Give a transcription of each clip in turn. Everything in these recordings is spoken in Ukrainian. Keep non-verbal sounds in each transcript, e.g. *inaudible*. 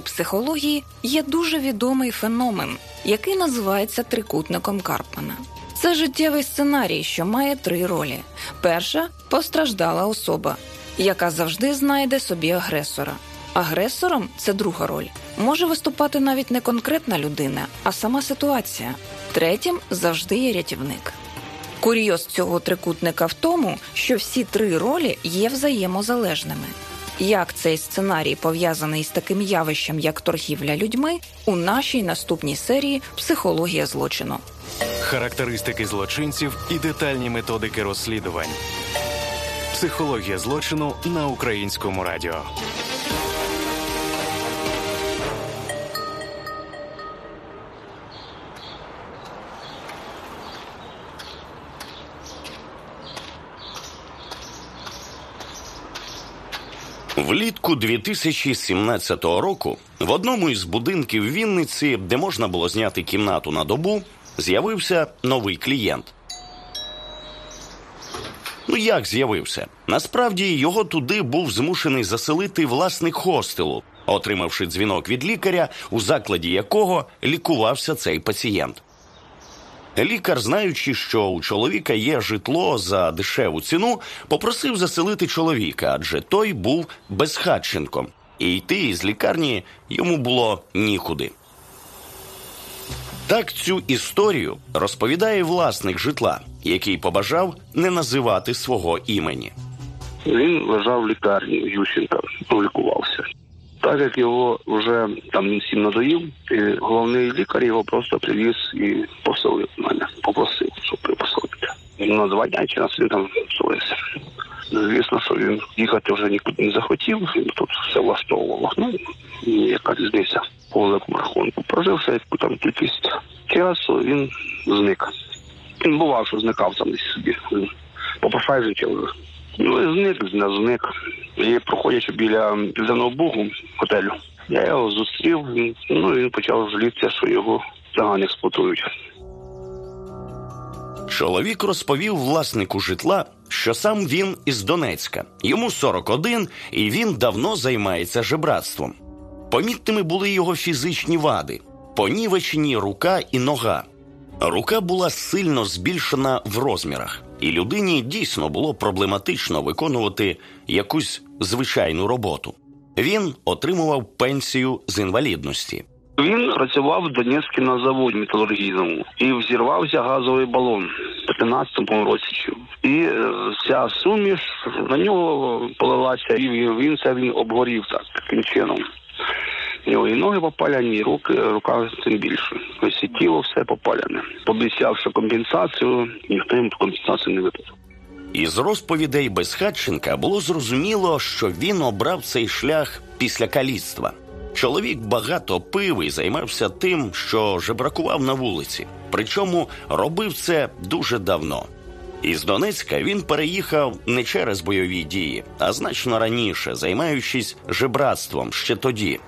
Психології є дуже відомий феномен, який називається трикутником Карпмана. Це життєвий сценарій, що має три ролі: перша постраждала особа, яка завжди знайде собі агресора. Агресором це друга роль. Може виступати навіть не конкретна людина, а сама ситуація. Третім завжди є рятівник. Курйоз цього трикутника в тому, що всі три ролі є взаємозалежними. Як цей сценарій пов'язаний з таким явищем, як торгівля людьми, у нашій наступній серії Психологія злочину. Характеристики злочинців і детальні методики розслідувань. Психологія злочину на українському радіо. Влітку 2017 року в одному із будинків Вінниці, де можна було зняти кімнату на добу, з'явився новий клієнт. Ну як з'явився? Насправді його туди був змушений заселити власник хостелу, отримавши дзвінок від лікаря, у закладі якого лікувався цей пацієнт. Лікар, знаючи, що у чоловіка є житло за дешеву ціну, попросив заселити чоловіка, адже той був безхатченком, і йти із лікарні йому було нікуди. Так цю історію розповідає власник житла, який побажав не називати свого імені. Він лежав в лікарні Ющенка, лікувався. Так як його вже там він всім надоїв, і головний лікар його просто привіз і поселив мене, попросив, щоб припоселити. На два дня чи він там поселився. Звісно, що він їхати вже нікуди не захотів, він тут все влаштовувало. Ну, яка різниця по великому рахунку. Проживши яку там кількість часу, він зник. Він бував, що зникав там десь собі. Попашай життя вже. Ну, зник, зник. І проходячи біля південного бугу готелю, я його зустрів, ну він почав жалітися, що його цигани експлуатують. Чоловік розповів власнику житла, що сам він із Донецька. Йому 41, і він давно займається жебратством. Помітними були його фізичні вади, понівечені рука і нога. Рука була сильно збільшена в розмірах, і людині дійсно було проблематично виконувати якусь звичайну роботу. Він отримував пенсію з інвалідності. Він працював в Донецьку на заводі металургійному і взірвався газовий балон в 15-му році. І е, вся суміш на нього полилася, і він це він обгорів так таким чином. Нього і ноги попаляні, і руки, рука тим більше. Ось і тіло все попаляне. Пообіцявши компенсацію, ніхто їм компенсацію не виплатив. Із розповідей Безхатченка було зрозуміло, що він обрав цей шлях після каліцтва. Чоловік багато пив і займався тим, що жебракував на вулиці. Причому робив це дуже давно. Із Донецька він переїхав не через бойові дії, а значно раніше, займаючись жебратством ще тоді.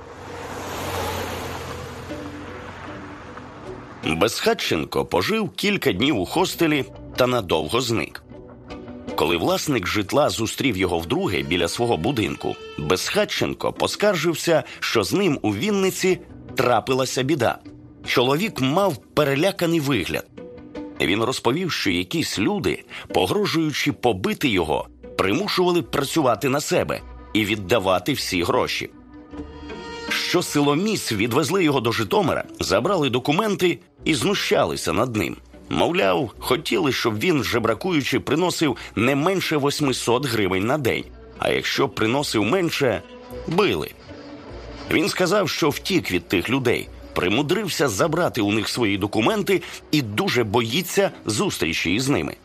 Безхатченко пожив кілька днів у хостелі та надовго зник. Коли власник житла зустрів його вдруге біля свого будинку, Безхатченко поскаржився, що з ним у Вінниці трапилася біда. Чоловік мав переляканий вигляд. Він розповів, що якісь люди, погрожуючи побити його, примушували працювати на себе і віддавати всі гроші. Що силоміць відвезли його до Житомира, забрали документи і знущалися над ним. Мовляв, хотіли, щоб він, жебракуючи, приносив не менше 800 гривень на день. А якщо приносив менше, били. Він сказав, що втік від тих людей, примудрився забрати у них свої документи і дуже боїться зустрічі із ними.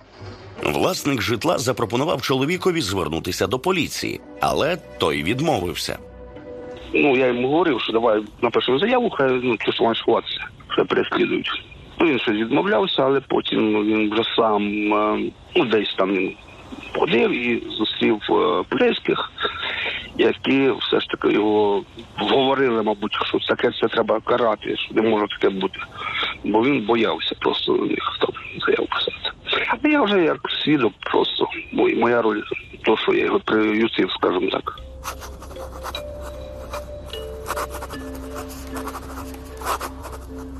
Власник житла запропонував чоловікові звернутися до поліції, але той відмовився. Ну, я йому говорив, що давай напишемо заяву, хай ну, що маєш що переслідують. Ну, він щось відмовлявся, але потім ну, він вже сам е, ну, десь там він ходив і зустрів е, поліцейських, які все ж таки його говорили, мабуть, що таке це треба карати, що не може таке бути. Бо він боявся просто них там заяву писати. А я вже як свідок просто, моя роль, то, що я його приютив, скажімо так.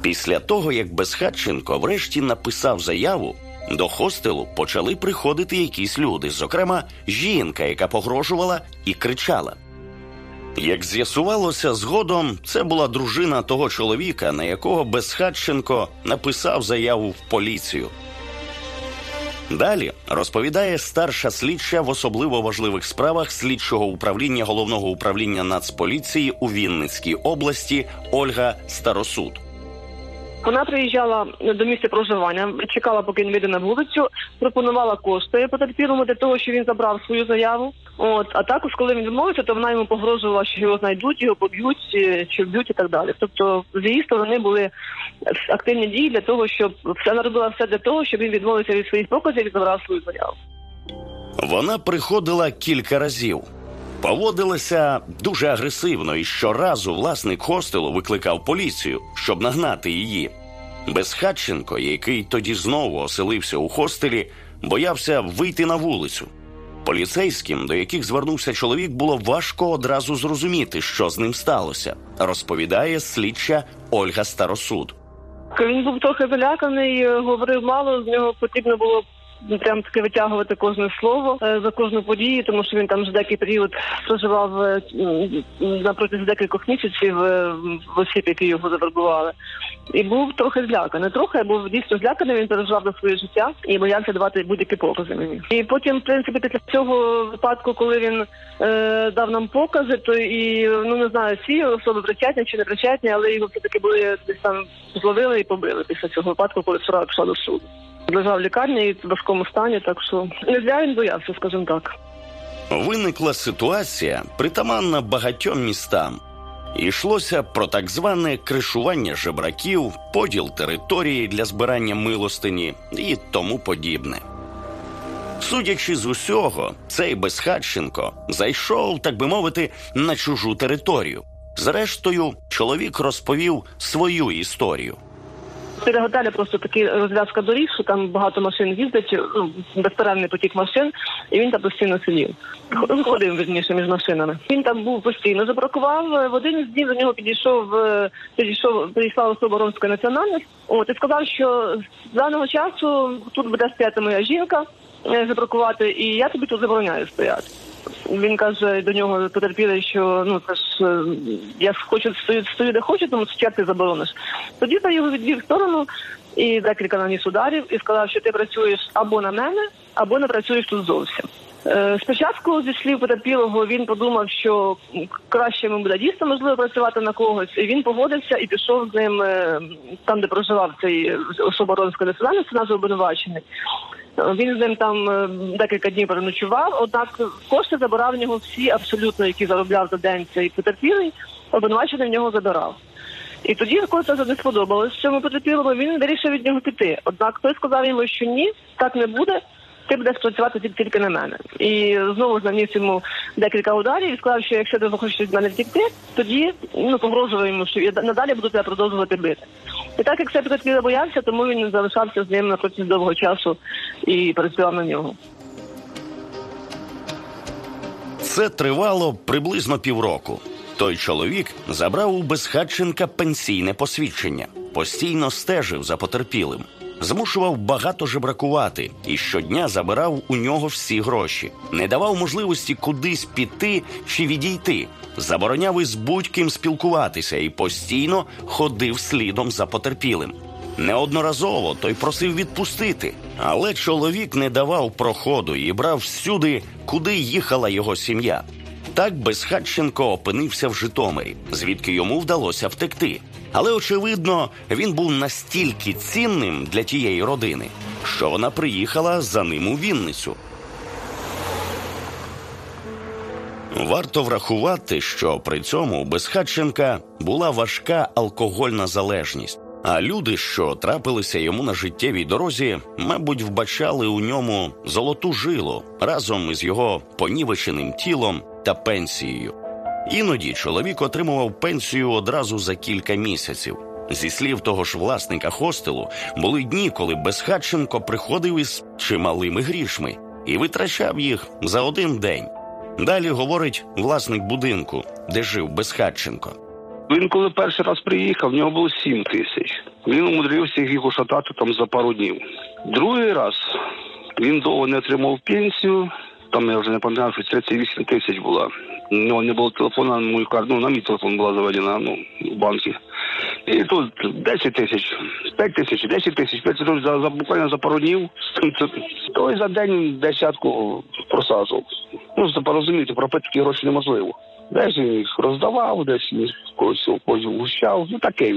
Після того, як Безхатченко врешті написав заяву, до хостелу почали приходити якісь люди, зокрема, жінка, яка погрожувала і кричала. Як з'ясувалося згодом, це була дружина того чоловіка, на якого Безхатченко написав заяву в поліцію. Далі розповідає старша слідча в особливо важливих справах слідчого управління головного управління Нацполіції у Вінницькій області Ольга Старосуд. Вона приїжджала до місця проживання, чекала, поки він вийде на вулицю, пропонувала кошти потерпілому для того, щоб він забрав свою заяву. От а також, коли він відмовився, то вона йому погрожувала, що його знайдуть, його поб'ють чи вб'ють і так далі. Тобто з її сторони були активні дії для того, щоб все наробила все для того, щоб він відмовився від своїх показів і забрав свою заяву. Вона приходила кілька разів. Поводилася дуже агресивно, і щоразу власник хостелу викликав поліцію, щоб нагнати її. Безхатченко, який тоді знову оселився у хостелі, боявся вийти на вулицю. Поліцейським, до яких звернувся чоловік, було важко одразу зрозуміти, що з ним сталося, розповідає слідча Ольга Старосуд. Він був трохи заляканий, говорив мало. З нього потрібно було прям таки витягувати кожне слово е, за кожну подію, тому що він там вже деякий період проживав е, на протязі декількох місяців е, в осіб, які його завербували. І був трохи зляканий. Трохи був дійсно зляканий. Він переживав за своє життя і боявся давати будь-які покази мені. І потім, в принципі, після цього випадку, коли він е, дав нам покази, то і ну не знаю, всі особи причетні чи не причетні, але його все таки були десь там зловили і побили після цього випадку, коли справа пішла до суду лежав в лікарні і в важкому стані, так що не зря він боявся, скажімо так. Виникла ситуація, притаманна багатьом містам. Йшлося про так зване кришування жебраків, поділ території для збирання милостині і тому подібне. Судячи з усього, цей Безхатченко зайшов, так би мовити, на чужу територію. Зрештою, чоловік розповів свою історію. Готеля просто такі розв'язка доріг, що там багато машин їздить, ну безперервний потік машин, і він там постійно сидів. Ходив верніше між машинами. Він там був постійно забракував. В один з днів до нього підійшов підійшов, прийшла особа ромської національності. От і сказав, що з даного часу тут буде стояти моя жінка е, забракувати, і я тобі тут забороняю стояти. Він каже до нього потерпіли, що ну це ж е, я хочу стою, стою де хочу, тому що ти заборониш. Тоді та його відвів в сторону і декілька наніс ударів і сказав, що ти працюєш або на мене, або не працюєш тут зовсім. Е, спочатку зі слів потерпілого він подумав, що краще йому буде дійсно можливо працювати на когось. І Він погодився і пішов з ним е, там, де проживав цей особа ромської національності, назва обвинувачений. Він з ним там е, декілька днів переночував. Однак кошти забирав в нього всі, абсолютно, які заробляв за день цей потерпілий, обвинувачений в нього забирав. І тоді, це не сподобалось цьому потерпілому, він вирішив від нього піти. Однак той сказав йому, що ні, так не буде. Ти будеш працювати тільки на мене. І знову наніс йому декілька ударів і сказав, що якщо ти захочеш від мене втікти, тоді ну погрожував йому, що я надалі буду тебе продовжувати бити. І так як це потерпіло боявся, тому він залишався з ним на протязі довгого часу і працював на нього. Це тривало приблизно півроку. Той чоловік забрав у Безхатченка пенсійне посвідчення, постійно стежив за потерпілим, змушував багато жебракувати і щодня забирав у нього всі гроші, не давав можливості кудись піти чи відійти, забороняв із будь-ким спілкуватися і постійно ходив слідом за потерпілим. Неодноразово той просив відпустити, але чоловік не давав проходу і брав всюди, куди їхала його сім'я. Так Безхатченко опинився в Житомирі, звідки йому вдалося втекти. Але очевидно, він був настільки цінним для тієї родини, що вона приїхала за ним у Вінницю. Варто врахувати, що при цьому Безхатченка була важка алкогольна залежність. А люди, що трапилися йому на життєвій дорозі, мабуть, вбачали у ньому золоту жилу разом із його понівеченим тілом та пенсією. Іноді чоловік отримував пенсію одразу за кілька місяців. Зі слів того ж власника хостелу, були дні, коли Безхатченко приходив із чималими грішми і витрачав їх за один день. Далі говорить власник будинку, де жив Безхатченко. Він коли перший раз приїхав, в нього було 7 тисяч. Він умудрився їх ушатати там за пару днів. Другий раз він довго не отримав пенсію. Там я вже не пам'ятаю, що 38 тисяч була. У нього не було телефону на мою карту, ну на мій телефон була заведена ну, в банки. І тут 10 тисяч, 5 тисяч, 10 тисяч, 5 тисяч за, за буквально за пару днів. *laughs* Той за день десятку просаджував. Ну, це порозуміти, пропити такі гроші неможливо. Десь він їх роздавав, десь когось когось вгущав, ну таке.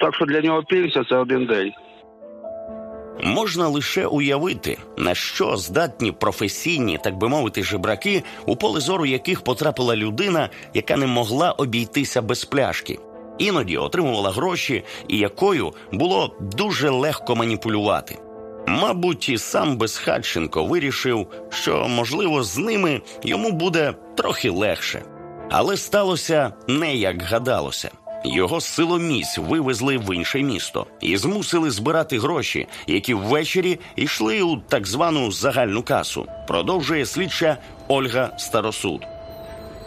Так що для нього пенсія це один день. Можна лише уявити, на що здатні професійні, так би мовити, жебраки, у поле зору яких потрапила людина, яка не могла обійтися без пляшки. Іноді отримувала гроші, і якою було дуже легко маніпулювати. Мабуть, і сам Безхатченко вирішив, що, можливо, з ними йому буде трохи легше. Але сталося не як гадалося. Його силоміць вивезли в інше місто і змусили збирати гроші, які ввечері йшли у так звану загальну касу. Продовжує слідча Ольга Старосуд.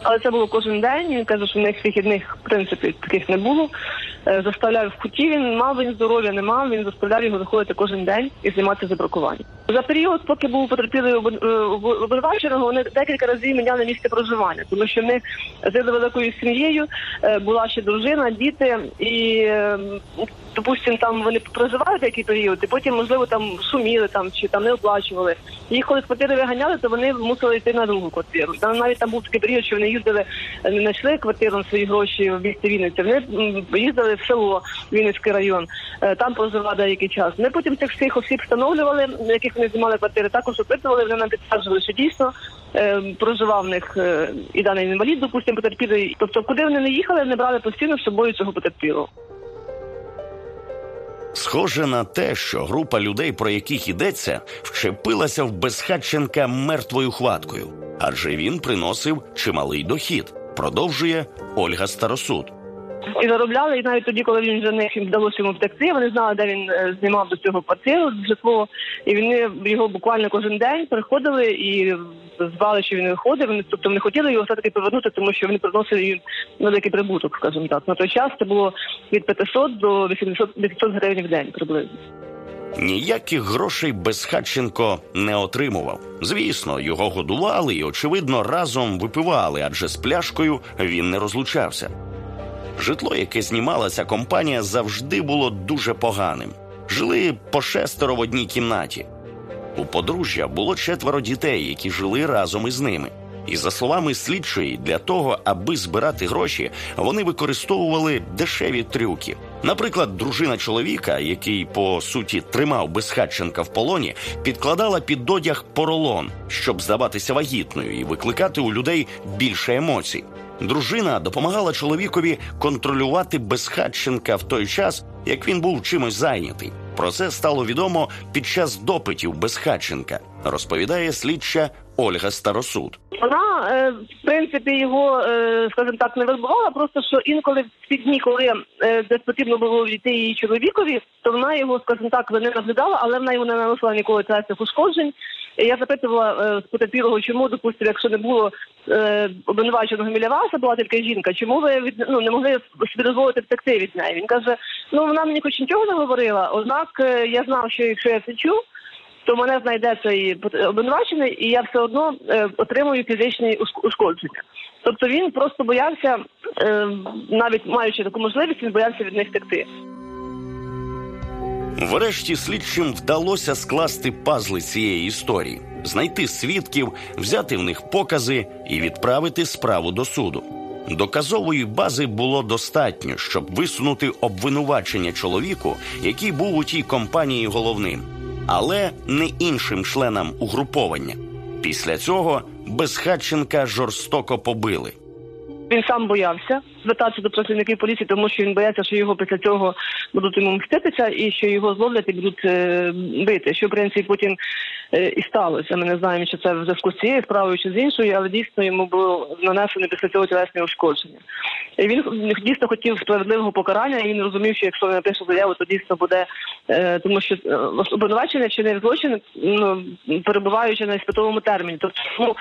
Але це було кожен день. Він каже, що в них вихідних в принципі таких не було. Е, Заставляв в куті. Він мав він здоров'я, не мав. Він заставляв його заходити кожен день і займатися забракуванням. За період, поки був потерпілий е, обвинуваченого, вони декілька разів міняли місце проживання, тому що вони жили великою сім'єю, е, була ще дружина, діти, і допустим, там вони проживали деякий період, і потім можливо там шуміли там чи там не оплачували. Їх коли з квартири виганяли, то вони мусили йти на другу квартиру. Там навіть там був такий період, що вони їздили, не знайшли квартиру на свої гроші в місті Вінниця. Вони їздили в село Вінницький район, е, там проживали деякий час. Ми потім цих всіх осіб встановлювали, яких вони знімали квартири, також опитували. Вони нам підтверджували, що дійсно е, проживав в них е, і даний інвалід, допустимо, потерпілий. Тобто, куди вони не їхали, не брали постійно з собою цього потерпілого. Схоже на те, що група людей, про яких йдеться, вчепилася в Безхатченка мертвою хваткою, адже він приносив чималий дохід. Продовжує Ольга Старосуд. І заробляли, і навіть тоді, коли він не їм вдалося йому втекти, вони знали, де він е, знімав до цього квартиру, житло, і вони його буквально кожен день приходили і звали, що він виходив. Вони тобто вони хотіли його все таки повернути, тому що він приносив їм великий прибуток, скажімо так. На той час це було від 500 до 800, 800 гривень в день приблизно. Ніяких грошей Безхатченко не отримував. Звісно, його годували і, очевидно, разом випивали, адже з пляшкою він не розлучався. Житло, яке знімала ця компанія, завжди було дуже поганим. Жили по шестеро в одній кімнаті. У подружжя було четверо дітей, які жили разом із ними. І за словами слідчої, для того, аби збирати гроші, вони використовували дешеві трюки. Наприклад, дружина чоловіка, який по суті тримав Безхатченка в полоні, підкладала під одяг поролон, щоб здаватися вагітною і викликати у людей більше емоцій. Дружина допомагала чоловікові контролювати Безхатченка в той час, як він був чимось зайнятий. Про це стало відомо під час допитів Безхатченка, розповідає слідча Ольга Старосуд. Вона, е, в принципі, його, е, скажімо так, не вербувала, просто що інколи в ці дні, коли е, десь потрібно було війти її чоловікові, то вона його, скажімо так, не наглядала, але вона йому не наносила ніколи цих ушкоджень. Я запитувала е, з потерпілого, чому, допустимо, якщо не було е, обвинуваченого Міляваса, була тільки жінка, чому ви від, ну, не могли собі дозволити втекти від неї? Він каже, ну вона мені хоч нічого не говорила, однак е, я знав, що якщо я втечу, то мене знайде цей обвинувачений, і я все одно отримую фізичні ушк- ушкодження. Тобто він просто боявся, навіть маючи таку можливість, він боявся від них втекти. Врешті слідчим вдалося скласти пазли цієї історії, знайти свідків, взяти в них покази і відправити справу до суду. Доказової бази було достатньо, щоб висунути обвинувачення чоловіку, який був у тій компанії головним, але не іншим членам угруповання. Після цього Безхатченка жорстоко побили. Він сам боявся звертатися до працівників поліції, тому що він боявся, що його після цього будуть йому мститися і що його зловлять і будуть е, бити. Що в принципі потім е, і сталося. Ми не знаємо, чи це в зв'язку з цією справою чи з іншою, але дійсно йому було нанесено після цього тілесне ушкодження. І він дійсно хотів справедливого покарання, і він розумів, що якщо він напише заяву, то дійсно буде, е, тому що е, обвинувачення чи не злочин, ну, перебуваючи на іспитовому терміні. Тобто, ну,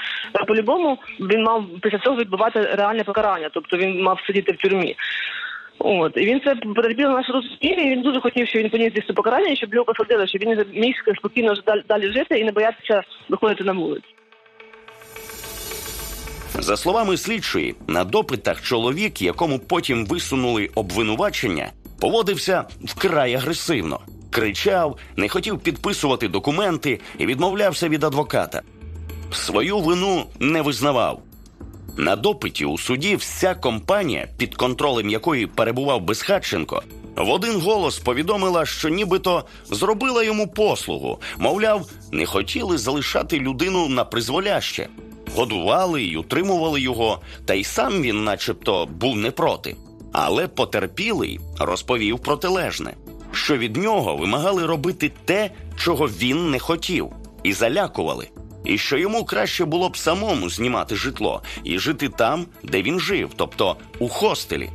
по-любому він мав після цього відбувати реальне покарання, тобто він мав сидіти в тюрмі. От і він це потерпів наш розумів, і Він дуже хотів, щоб він поніс десь покарання, щоб його посадили, щоб він міг спокійно далі жити і не боятися виходити на вулицю. За словами слідчої, на допитах чоловік, якому потім висунули обвинувачення, поводився вкрай агресивно, кричав, не хотів підписувати документи і відмовлявся від адвоката. Свою вину не визнавав. На допиті у суді вся компанія, під контролем якої перебував Безхатченко, в один голос повідомила, що нібито зробила йому послугу, мовляв, не хотіли залишати людину на призволяще, годували й утримували його, та й сам він, начебто, був не проти. Але потерпілий розповів протилежне, що від нього вимагали робити те, чого він не хотів, і залякували і що йому краще було б самому знімати житло і жити там, де він жив, тобто у хостелі.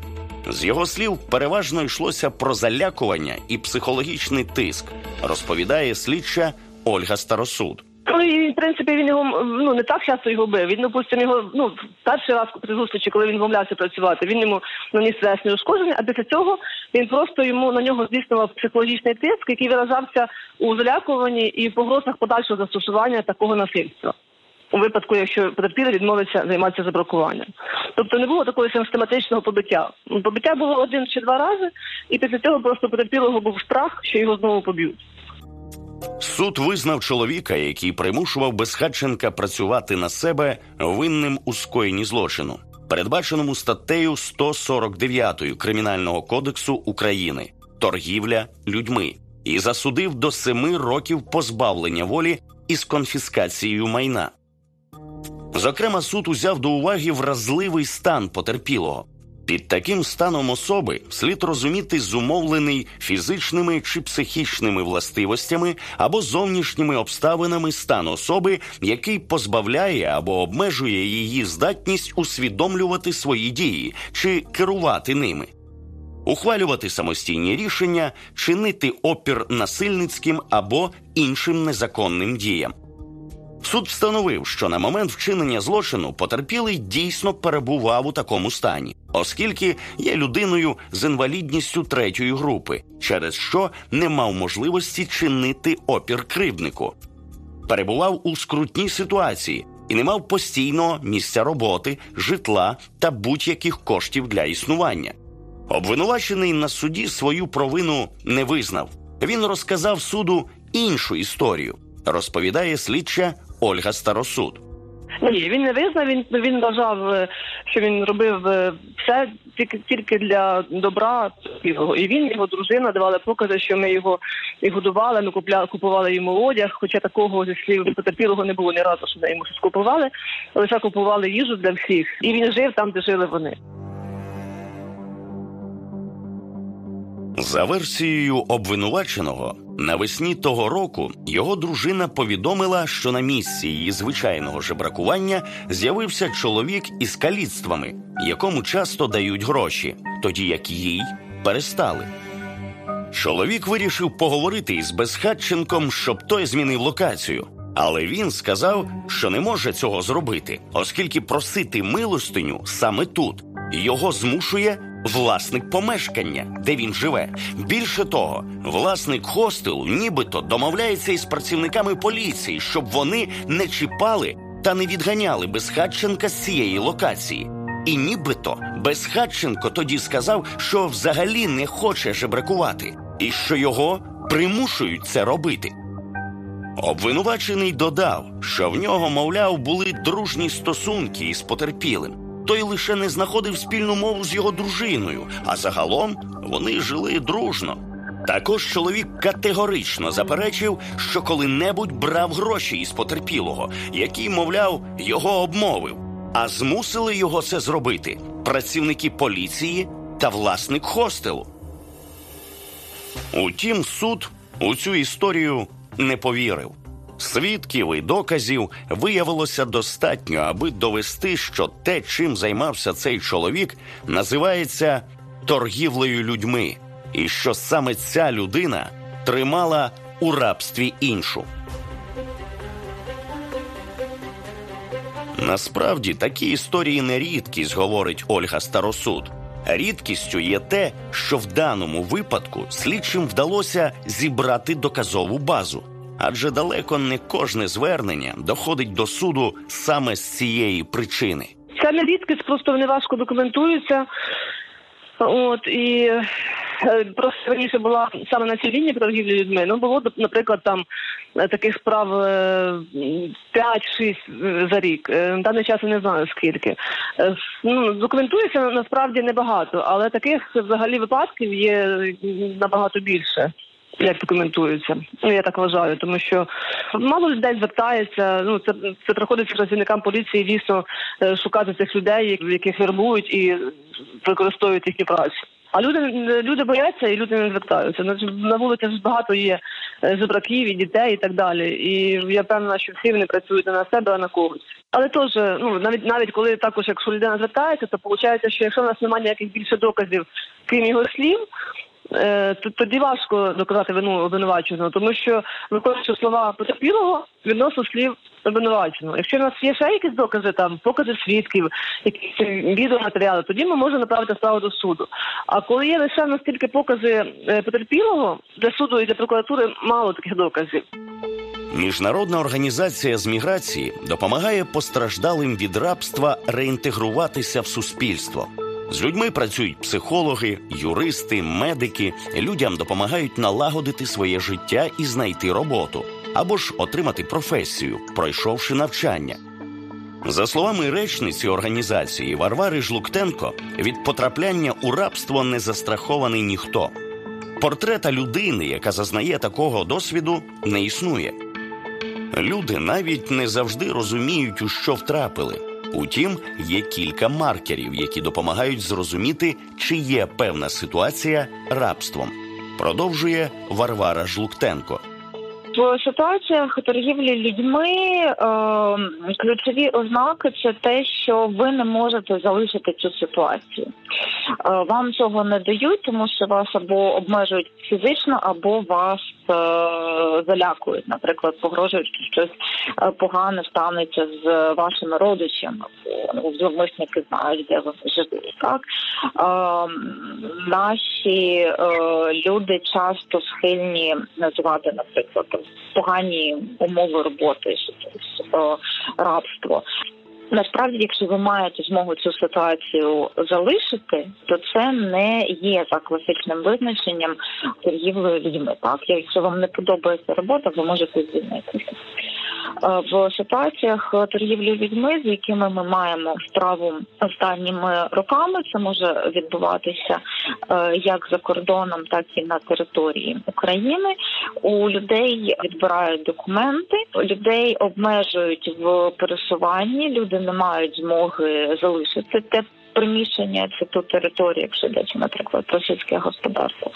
З його слів переважно йшлося про залякування і психологічний тиск, розповідає слідча Ольга Старосуд. Коли в принципі він його ну не так часто його бив. Він допустимо його ну перший раз при зустрічі, коли він вмовлявся працювати. Він йому наніс тілесні ушкодження, а після цього він просто йому на нього здійснював психологічний тиск, який виражався у залякуванні і погрозах подальшого застосування такого насильства. У випадку, якщо потерпілий відмовиться займатися забракуванням. Тобто не було такого систематичного побиття. Побиття було один чи два рази, і після цього просто потерпілого був страх, що його знову поб'ють. Суд визнав чоловіка, який примушував Безхатченка працювати на себе винним у скоєнні злочину, передбаченому статтею 149 Кримінального кодексу України торгівля людьми, і засудив до семи років позбавлення волі із конфіскацією майна. Зокрема, суд узяв до уваги вразливий стан потерпілого. Під таким станом особи слід розуміти зумовлений фізичними чи психічними властивостями або зовнішніми обставинами стан особи, який позбавляє або обмежує її здатність усвідомлювати свої дії чи керувати ними, ухвалювати самостійні рішення, чинити опір насильницьким або іншим незаконним діям. Суд встановив, що на момент вчинення злочину потерпілий дійсно перебував у такому стані, оскільки є людиною з інвалідністю третьої групи, через що не мав можливості чинити опір кривднику, перебував у скрутній ситуації і не мав постійного місця роботи, житла та будь-яких коштів для існування. Обвинувачений на суді свою провину не визнав. Він розказав суду іншу історію, розповідає слідча Ольга Старосуд. Ні, він не визнав. Він він вважав, е, що він робив е, все тільки тільки для добра його. І він, його дружина давали покази, що ми його і годували. Ми купляли, купували йому одяг. Хоча такого зі слів потерпілого не було ні разу, що йому щось купували, лише купували їжу для всіх. І він жив там, де жили вони. За версією обвинуваченого, навесні того року його дружина повідомила, що на місці її звичайного жебракування з'явився чоловік із каліцтвами, якому часто дають гроші, тоді як їй перестали. Чоловік вирішив поговорити із Безхатченком, щоб той змінив локацію. Але він сказав, що не може цього зробити, оскільки просити милостиню саме тут його змушує власник помешкання, де він живе. Більше того, власник хостелу нібито домовляється із працівниками поліції, щоб вони не чіпали та не відганяли Безхатченка з цієї локації. І нібито Безхатченко тоді сказав, що взагалі не хоче жебракувати, і що його примушують це робити. Обвинувачений додав, що в нього, мовляв, були дружні стосунки із потерпілим той лише не знаходив спільну мову з його дружиною, а загалом вони жили дружно. Також чоловік категорично заперечив, що коли-небудь брав гроші із потерпілого, який, мовляв, його обмовив, а змусили його це зробити працівники поліції та власник хостелу. Утім, суд у цю історію не повірив. Свідків і доказів виявилося достатньо, аби довести, що те, чим займався цей чоловік, називається торгівлею людьми, і що саме ця людина тримала у рабстві іншу. Насправді такі історії не рідкість, говорить Ольга Старосуд. Рідкістю є те, що в даному випадку слідчим вдалося зібрати доказову базу, адже далеко не кожне звернення доходить до суду саме з цієї причини. Це не рідкість, просто вони важко документуються. От і е, просто раніше була саме на цій лінії торгівлі людьми. Ну було наприклад, там е, таких справ е, 5-6 за рік. Е, На даний час я не знаю скільки. Е, Ну документується насправді небагато, але таких взагалі випадків є набагато більше. Як документується, ну я так вважаю, тому що мало людей звертається. Ну це це приходиться працівникам поліції дійсно е, шукати цих людей, яких вербують і використовують їхню працю. А люди люди бояться і люди не звертаються. На, ж багато є жебраків і дітей і так далі. І я певна, що всі вони працюють не на себе, а на когось. Але теж, ну навіть навіть коли також, якщо людина звертається, то виходить, що якщо в нас немає ніяких більше доказів, крім його слів. Е, тоді важко доказати вину обвинуваченого, тому що виконуючи слова потерпілого відносно слів обвинуваченого. Якщо в нас є ще якісь докази, там покази свідків, якісь відеоматеріали, тоді ми можемо направити справу до суду. А коли є лише настільки покази е, потерпілого для суду і для прокуратури мало таких доказів. Міжнародна організація з міграції допомагає постраждалим від рабства реінтегруватися в суспільство. З людьми працюють психологи, юристи, медики. Людям допомагають налагодити своє життя і знайти роботу або ж отримати професію, пройшовши навчання. За словами речниці організації Варвари Жлуктенко, від потрапляння у рабство не застрахований ніхто. Портрета людини, яка зазнає такого досвіду, не існує. Люди навіть не завжди розуміють, у що втрапили. Утім, є кілька маркерів, які допомагають зрозуміти, чи є певна ситуація рабством. Продовжує Варвара Жлуктенко. В ситуаціях торгівлі людьми е, ключові ознаки це те, що ви не можете залишити цю ситуацію. Е, вам цього не дають, тому що вас або обмежують фізично, або вас залякують. Наприклад, погрожують, що щось е, погане станеться з вашими родичами, ну, зловмисники знають, де вони живуть. Так е, наші е, люди часто схильні називати, наприклад, погані умови роботи, рабство. Насправді, якщо ви маєте змогу цю ситуацію залишити, то це не є за класичним визначенням торгівлею людьми. Так, якщо вам не подобається робота, ви можете звільнитися. В ситуаціях торгівлі людьми, з якими ми маємо справу останніми роками, це може відбуватися як за кордоном, так і на території України. У людей відбирають документи, людей обмежують в пересуванні. Люди не мають змоги залишити те приміщення чи ту територію, якщо йдеться, наприклад, про сільське господарство,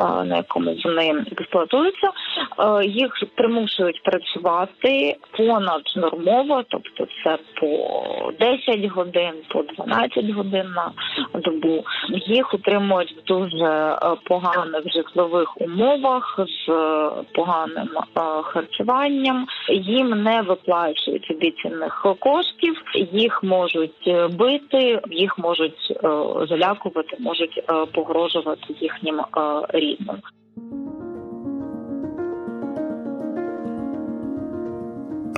на якому вони експлуатуються, їх примушують працювати понад нормово, тобто це по 10 годин, по 12 годин на добу. Їх утримують в дуже поганих житлових умовах з поганим харчуванням. Їм не виплачують обіцяних коштів, їх можуть бити, їх можуть е, залякувати, можуть е, погрожувати їхнім е, рідним.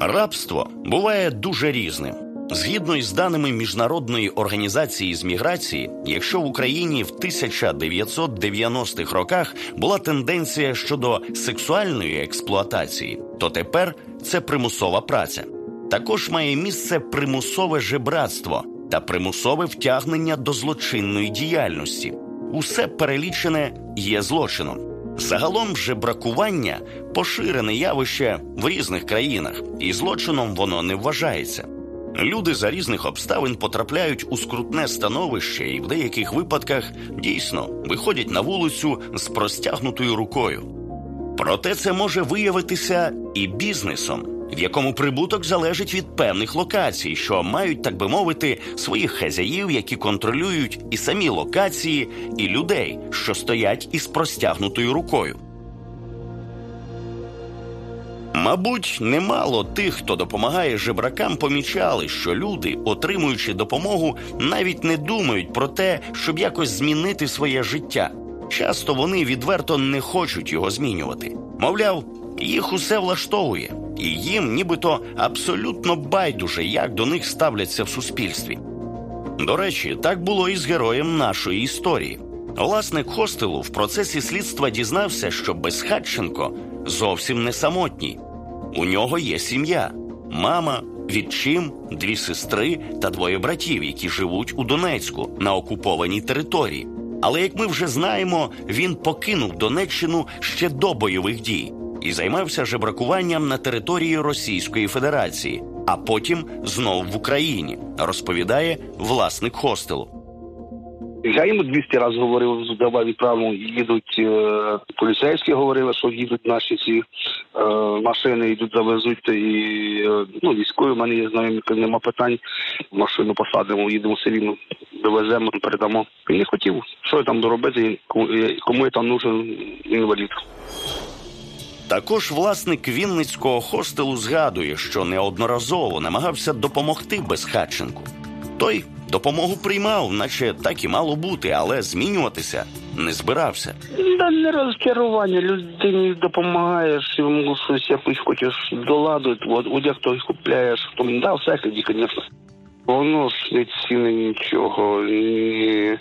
Рабство буває дуже різним. Згідно із даними міжнародної організації з міграції, якщо в Україні в 1990-х роках була тенденція щодо сексуальної експлуатації, то тепер це примусова праця. Також має місце примусове жебратство та примусове втягнення до злочинної діяльності. Усе перелічене є злочином. Загалом жебракування поширене явище в різних країнах, і злочином воно не вважається. Люди за різних обставин потрапляють у скрутне становище і в деяких випадках дійсно виходять на вулицю з простягнутою рукою. Проте це може виявитися і бізнесом, в якому прибуток залежить від певних локацій, що мають, так би мовити, своїх хазяїв, які контролюють і самі локації, і людей, що стоять із простягнутою рукою. Мабуть, немало тих, хто допомагає жебракам, помічали, що люди, отримуючи допомогу, навіть не думають про те, щоб якось змінити своє життя. Часто вони відверто не хочуть його змінювати. Мовляв, їх усе влаштовує, і їм, нібито абсолютно байдуже, як до них ставляться в суспільстві. До речі, так було і з героєм нашої історії. Власник хостелу в процесі слідства дізнався, що Безхатченко зовсім не самотній. У нього є сім'я, мама, відчим, дві сестри та двоє братів, які живуть у Донецьку на окупованій території. Але як ми вже знаємо, він покинув Донеччину ще до бойових дій і займався жебракуванням на території Російської Федерації, а потім знову в Україні, розповідає власник хостелу. Я йому 200 разів говорив, давай відправимо, їдуть е, поліцейські говорили, що їдуть наші ці е, машини, йдуть, завезуть, і е, ну, військові в мене є знайомі, нема питань. Машину посадимо, їдемо все рівно, довеземо, передамо. Він не хотів, що я там доробити, кому я там нужен інвалід. Також власник Вінницького хостелу згадує, що неодноразово намагався допомогти Безхатченку. Той допомогу приймав, наче так і мало бути, але змінюватися не збирався. Да не розкерування, людині допомагаєш, йому щось якось хочеш доладити, от одяг той купляєш, то да, всякий, звісно. Воно ж не ціни нічого. Ні.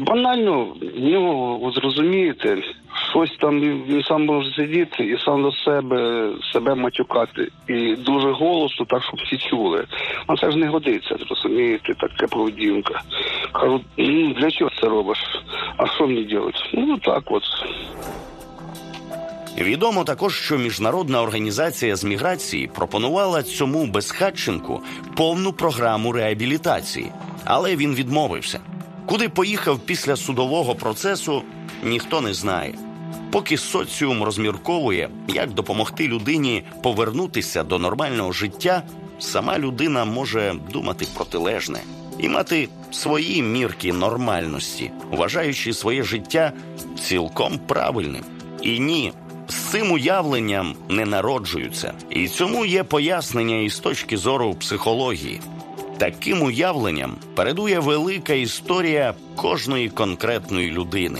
Банально в нього зрозумієте, щось там він сам може сидіти і сам до себе себе матюкати. І дуже голосно, так щоб всі чули. А це ж не годиться, розумієте, така поведінка. Кажуть, ну для чого це робиш? А що мені робити? Ну так от. Відомо також, що міжнародна організація з міграції пропонувала цьому безхатченку повну програму реабілітації, але він відмовився. Куди поїхав після судового процесу, ніхто не знає. Поки соціум розмірковує, як допомогти людині повернутися до нормального життя, сама людина може думати протилежне і мати свої мірки нормальності, вважаючи своє життя цілком правильним. І ні, з цим уявленням не народжуються, і цьому є пояснення із точки зору психології. Таким уявленням передує велика історія кожної конкретної людини.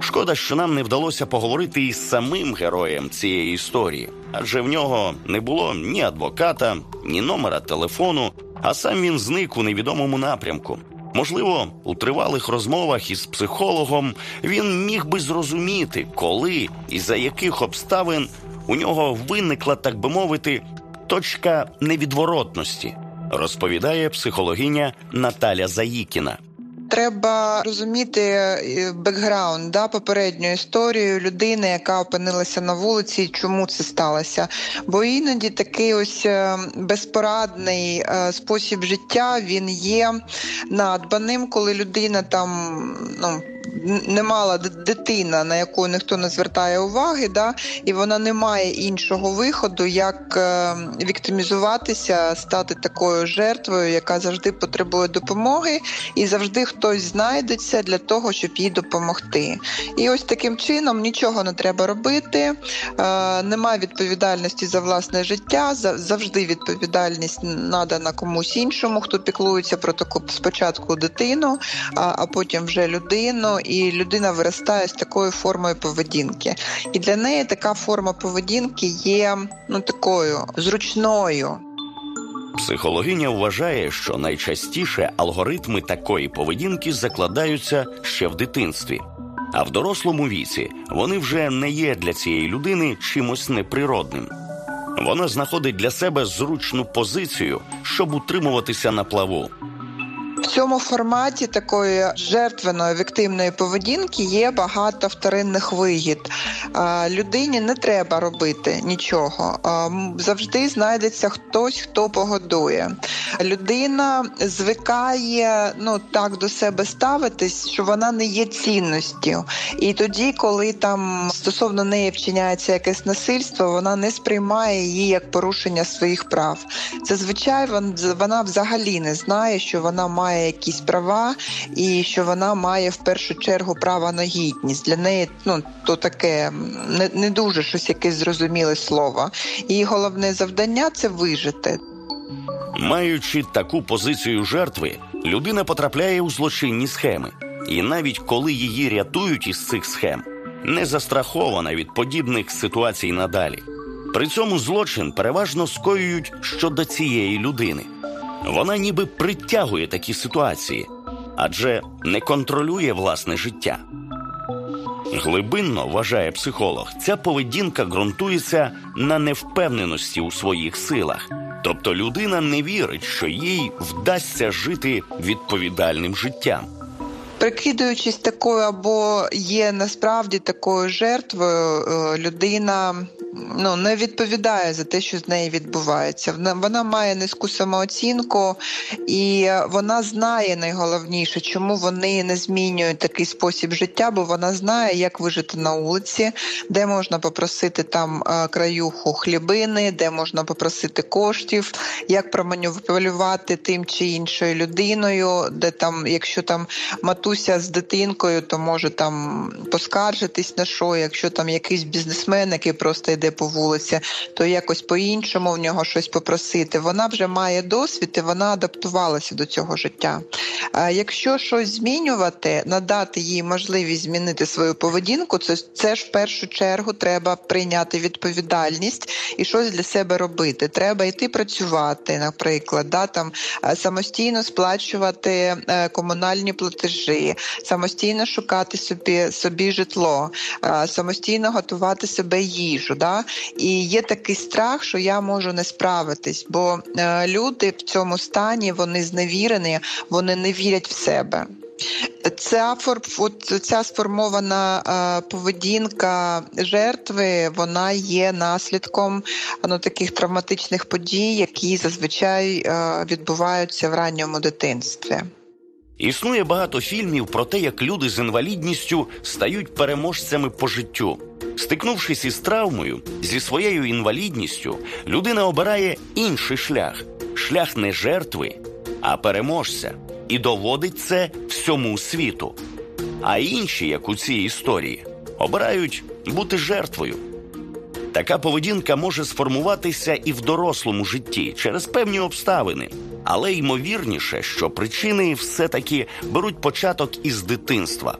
Шкода, що нам не вдалося поговорити із самим героєм цієї історії, адже в нього не було ні адвоката, ні номера телефону, а сам він зник у невідомому напрямку. Можливо, у тривалих розмовах із психологом він міг би зрозуміти, коли і за яких обставин у нього виникла, так би мовити, точка невідворотності, розповідає психологиня Наталя Заїкіна треба розуміти е, бекграунд, да, попередню історію людини, яка опинилася на вулиці, чому це сталося. Бо іноді такий ось е, безпорадний е, спосіб життя він є надбаним, коли людина там ну не мала дитина, на яку ніхто не звертає уваги, да, і вона не має іншого виходу, як е, віктимізуватися, стати такою жертвою, яка завжди потребує допомоги, і завжди хтось знайдеться для того, щоб їй допомогти. І ось таким чином нічого не треба робити, е, немає відповідальності за власне життя, завжди відповідальність надана комусь іншому, хто піклується про таку спочатку дитину, а потім вже людину і людина виростає з такою формою поведінки. І для неї така форма поведінки є ну такою зручною. Психологиня вважає, що найчастіше алгоритми такої поведінки закладаються ще в дитинстві, а в дорослому віці вони вже не є для цієї людини чимось неприродним. Вона знаходить для себе зручну позицію, щоб утримуватися на плаву. В цьому форматі такої жертвеної віктивної поведінки є багато вторинних вигід. Людині не треба робити нічого. Завжди знайдеться хтось, хто погодує. Людина звикає ну так до себе ставитись, що вона не є цінністю. І тоді, коли там стосовно неї вчиняється якесь насильство, вона не сприймає її як порушення своїх прав. Зазвичай вона взагалі не знає, що вона має має якісь права, і що вона має в першу чергу право на гідність. Для неї ну то таке не, не дуже щось якесь зрозуміле слово. Її головне завдання це вижити. Маючи таку позицію жертви, людина потрапляє у злочинні схеми, і навіть коли її рятують із цих схем, не застрахована від подібних ситуацій надалі. При цьому злочин переважно скоюють щодо цієї людини. Вона ніби притягує такі ситуації, адже не контролює власне життя. Глибинно вважає психолог, ця поведінка ґрунтується на невпевненості у своїх силах. Тобто людина не вірить, що їй вдасться жити відповідальним життям. Прикидуючись такою або є насправді такою жертвою, е, людина ну не відповідає за те, що з нею відбувається. Вона вона має низьку самооцінку, і вона знає найголовніше, чому вони не змінюють такий спосіб життя, бо вона знає, як вижити на вулиці, де можна попросити там е, краюху хлібини, де можна попросити коштів, як проманіпулювати тим чи іншою людиною, де там, якщо там матуся з дитинкою, то може там поскаржитись на що, якщо там якийсь бізнесмен, який просто йде по вулиці, то якось по-іншому в нього щось попросити. Вона вже має досвід і вона адаптувалася до цього життя. А якщо щось змінювати, надати їй можливість змінити свою поведінку, це, це ж в першу чергу треба прийняти відповідальність і щось для себе робити. Треба йти працювати, наприклад, да, там самостійно сплачувати е, комунальні платежі, самостійно шукати собі собі житло, самостійно готувати себе їжу. Да? І є такий страх, що я можу не справитись, бо е, люди в цьому стані вони зневірені, вони не вірять в себе. Ця от ця сформована е, поведінка жертви, вона є наслідком ну, таких травматичних подій, які зазвичай е, відбуваються в ранньому дитинстві. Існує багато фільмів про те, як люди з інвалідністю стають переможцями по життю. Стикнувшись із травмою, зі своєю інвалідністю, людина обирає інший шлях шлях не жертви, а переможця, і доводить це всьому світу. А інші, як у цій історії, обирають бути жертвою. Така поведінка може сформуватися і в дорослому житті через певні обставини, але ймовірніше, що причини все таки беруть початок із дитинства.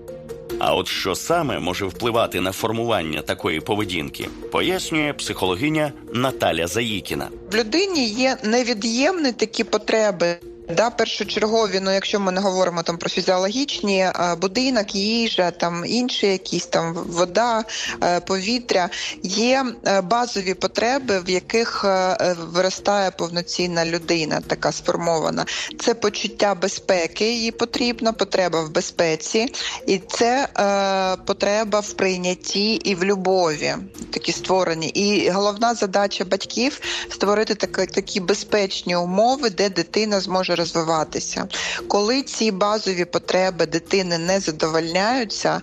А от що саме може впливати на формування такої поведінки, пояснює психологиня Наталя Заїкіна. В людині є невід'ємні такі потреби. Да, першочергові, ну якщо ми не говоримо там про фізіологічні будинок, їжа, там інші якісь там вода, е, повітря, є е, базові потреби, в яких е, виростає повноцінна людина, така сформована. Це почуття безпеки, їй потрібна, потреба в безпеці, і це е, потреба в прийнятті і в любові, такі створені. І головна задача батьків створити такі, такі безпечні умови, де дитина зможе розвиватися. Коли ці базові потреби дитини не задовольняються,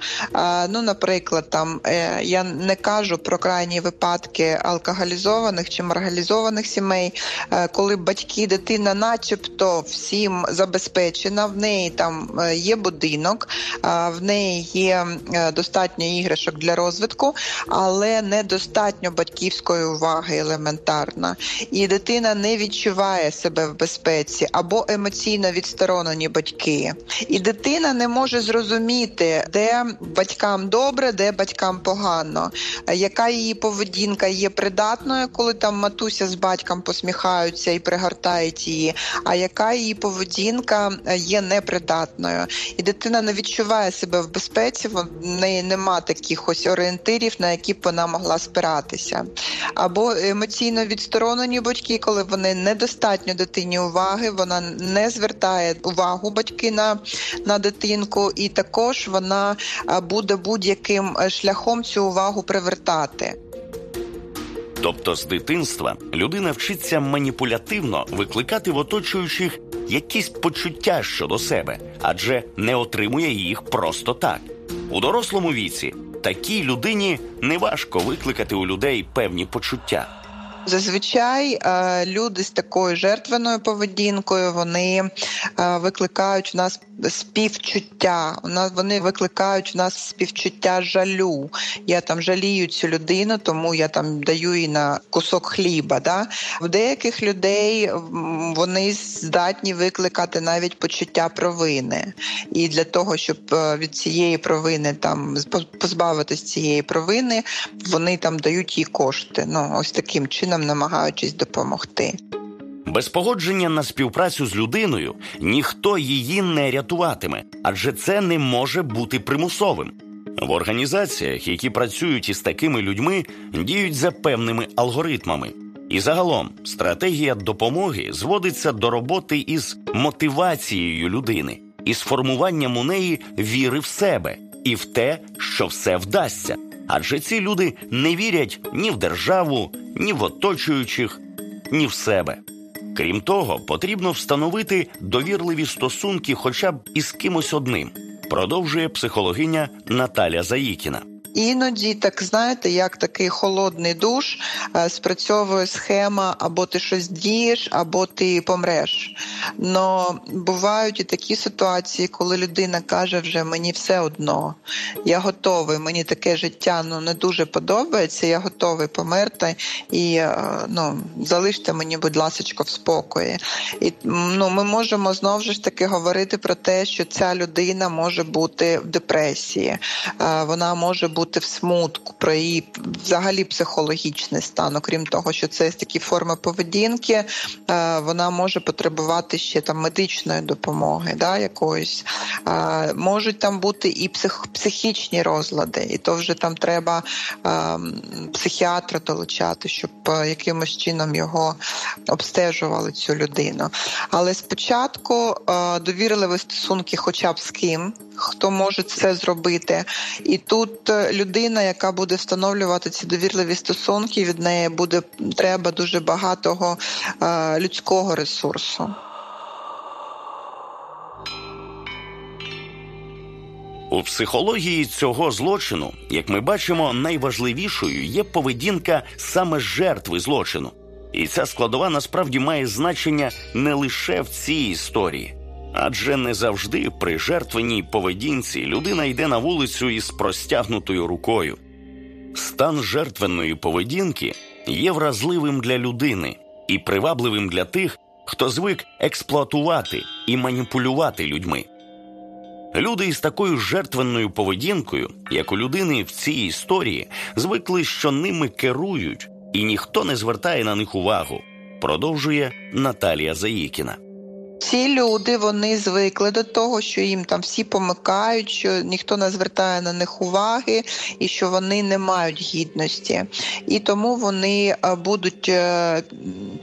ну, наприклад, там е, я не кажу про крайні випадки алкоголізованих чи маргалізованих сімей, е, коли батьки дитина, начебто, всім забезпечена, в неї там е, є будинок, в неї є достатньо іграшок для розвитку, але недостатньо батьківської уваги елементарно. І дитина не відчуває себе в безпеці або емоційно відсторонені батьки, і дитина не може зрозуміти, де батькам добре, де батькам погано, яка її поведінка є придатною, коли там матуся з батьком посміхаються і пригортають її, а яка її поведінка є непридатною. І дитина не відчуває себе в безпеці, в неї нема таких ось орієнтирів, на які б вона могла спиратися. Або емоційно відсторонені батьки, коли вони недостатньо дитині уваги, вона не звертає увагу батьки на, на дитинку, і також вона буде будь-яким е, шляхом цю увагу привертати. Тобто з дитинства людина вчиться маніпулятивно викликати в оточуючих якісь почуття щодо себе, адже не отримує їх просто так. У дорослому віці такій людині неважко викликати у людей певні почуття. Зазвичай е, люди з такою жертвеною поведінкою вони е, викликають в нас співчуття. У нас вони викликають в нас співчуття жалю. Я там жалію цю людину, тому я там даю їй на кусок хліба. Да? В деяких людей вони здатні викликати навіть почуття провини. І для того, щоб е, від цієї провини там позбавитись цієї провини, вони там дають їй кошти. Ну ось таким чином намагаючись допомогти. Без погодження на співпрацю з людиною ніхто її не рятуватиме, адже це не може бути примусовим. В організаціях, які працюють із такими людьми, діють за певними алгоритмами. І загалом стратегія допомоги зводиться до роботи із мотивацією людини, із формуванням у неї віри в себе і в те, що все вдасться. Адже ці люди не вірять ні в державу, ні в оточуючих, ні в себе. Крім того, потрібно встановити довірливі стосунки хоча б із кимось одним, продовжує психологиня Наталя Заїкіна. Іноді, так знаєте, як такий холодний душ е, спрацьовує схема або ти щось дієш, або ти помреш. Но бувають і такі ситуації, коли людина каже, вже мені все одно, я готовий, мені таке життя ну, не дуже подобається, я готовий померти і е, ну, залиште мені, будь ласка, в спокої. І ну, ми можемо знову ж таки говорити про те, що ця людина може бути в депресії, е, вона може бути бути в смутку, про її взагалі психологічний стан. Окрім того, що це такі форми поведінки, е, вона може потребувати ще там медичної допомоги, да, якоїсь. Е, можуть там бути і псих, психічні розлади, і то вже там треба е, психіатра долучати, щоб якимось чином його обстежували цю людину. Але спочатку довірливі стосунки, хоча б з ким хто може це зробити. І тут людина, яка буде встановлювати ці довірливі стосунки, від неї буде треба дуже багатого е, людського ресурсу. У психології цього злочину, як ми бачимо, найважливішою є поведінка саме жертви злочину, і ця складова насправді має значення не лише в цій історії. Адже не завжди при жертвеній поведінці людина йде на вулицю із простягнутою рукою. Стан жертвенної поведінки є вразливим для людини і привабливим для тих, хто звик експлуатувати і маніпулювати людьми. Люди із такою жертвенною поведінкою, як у людини в цій історії, звикли, що ними керують, і ніхто не звертає на них увагу, продовжує Наталія Заїкіна. Ці люди вони звикли до того, що їм там всі помикають, що ніхто не звертає на них уваги і що вони не мають гідності. І тому вони е, будуть е,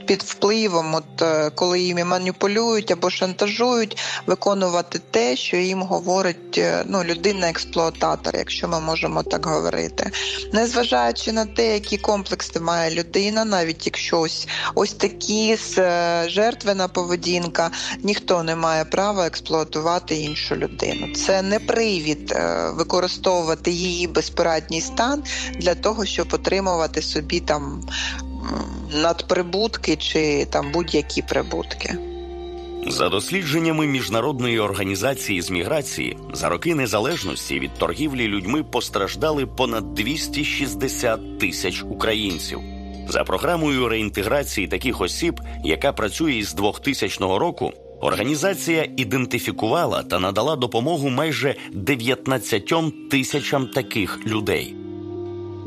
під впливом, от е, коли їм маніпулюють або шантажують, виконувати те, що їм говорить ну, людина-експлуататор, якщо ми можемо так говорити. Незважаючи на те, які комплекси має людина, навіть якщо ось ось такі жертвена поведінка ніхто не має права експлуатувати іншу людину. Це не привід е, використовувати її безпорадній стан для того, щоб отримувати собі там надприбутки чи там будь-які прибутки. За дослідженнями міжнародної організації з міграції за роки незалежності від торгівлі людьми постраждали понад 260 тисяч українців. За програмою реінтеграції таких осіб, яка працює із 2000 року, Організація ідентифікувала та надала допомогу майже 19 тисячам таких людей.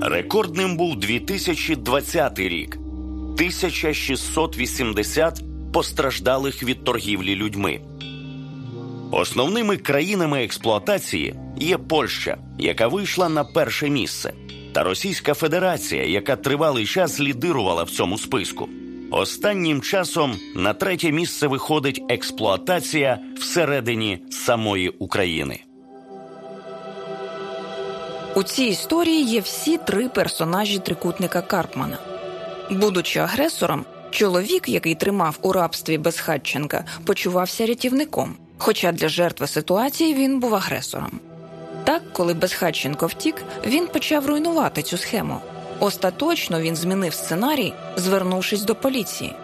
Рекордним був 2020 рік 1680 постраждалих від торгівлі людьми. Основними країнами експлуатації є Польща, яка вийшла на перше місце, та Російська Федерація, яка тривалий час лідирувала в цьому списку. Останнім часом на третє місце виходить експлуатація всередині самої України. У цій історії є всі три персонажі трикутника Карпмана. Будучи агресором, чоловік, який тримав у рабстві Безхатченка, почувався рятівником. Хоча для жертви ситуації він був агресором. Так, коли Безхатченко втік, він почав руйнувати цю схему. Остаточно він змінив сценарій, звернувшись до поліції.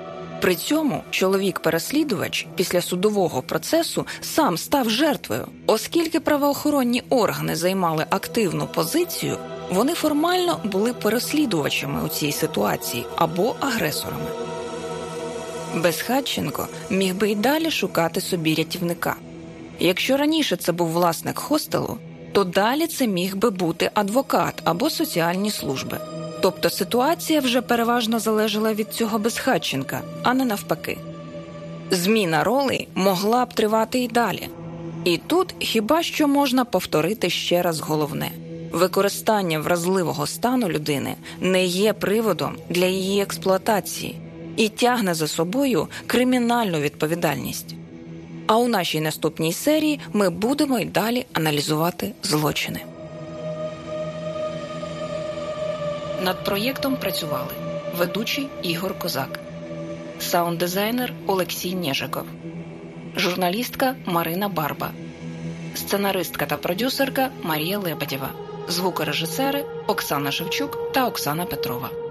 При цьому чоловік-переслідувач після судового процесу сам став жертвою, оскільки правоохоронні органи займали активну позицію, вони формально були переслідувачами у цій ситуації або агресорами. Безхатченко міг би й далі шукати собі рятівника. Якщо раніше це був власник хостелу, то далі це міг би бути адвокат або соціальні служби. Тобто ситуація вже переважно залежала від цього безхатченка, а не навпаки. Зміна ролей могла б тривати і далі. І тут хіба що можна повторити ще раз головне використання вразливого стану людини не є приводом для її експлуатації і тягне за собою кримінальну відповідальність. А у нашій наступній серії ми будемо й далі аналізувати злочини. Над проєктом працювали ведучий Ігор Козак, саунд-дизайнер Олексій Нєжиков, журналістка Марина Барба, сценаристка та продюсерка Марія Лебедєва, звукорежисери Оксана Шевчук та Оксана Петрова.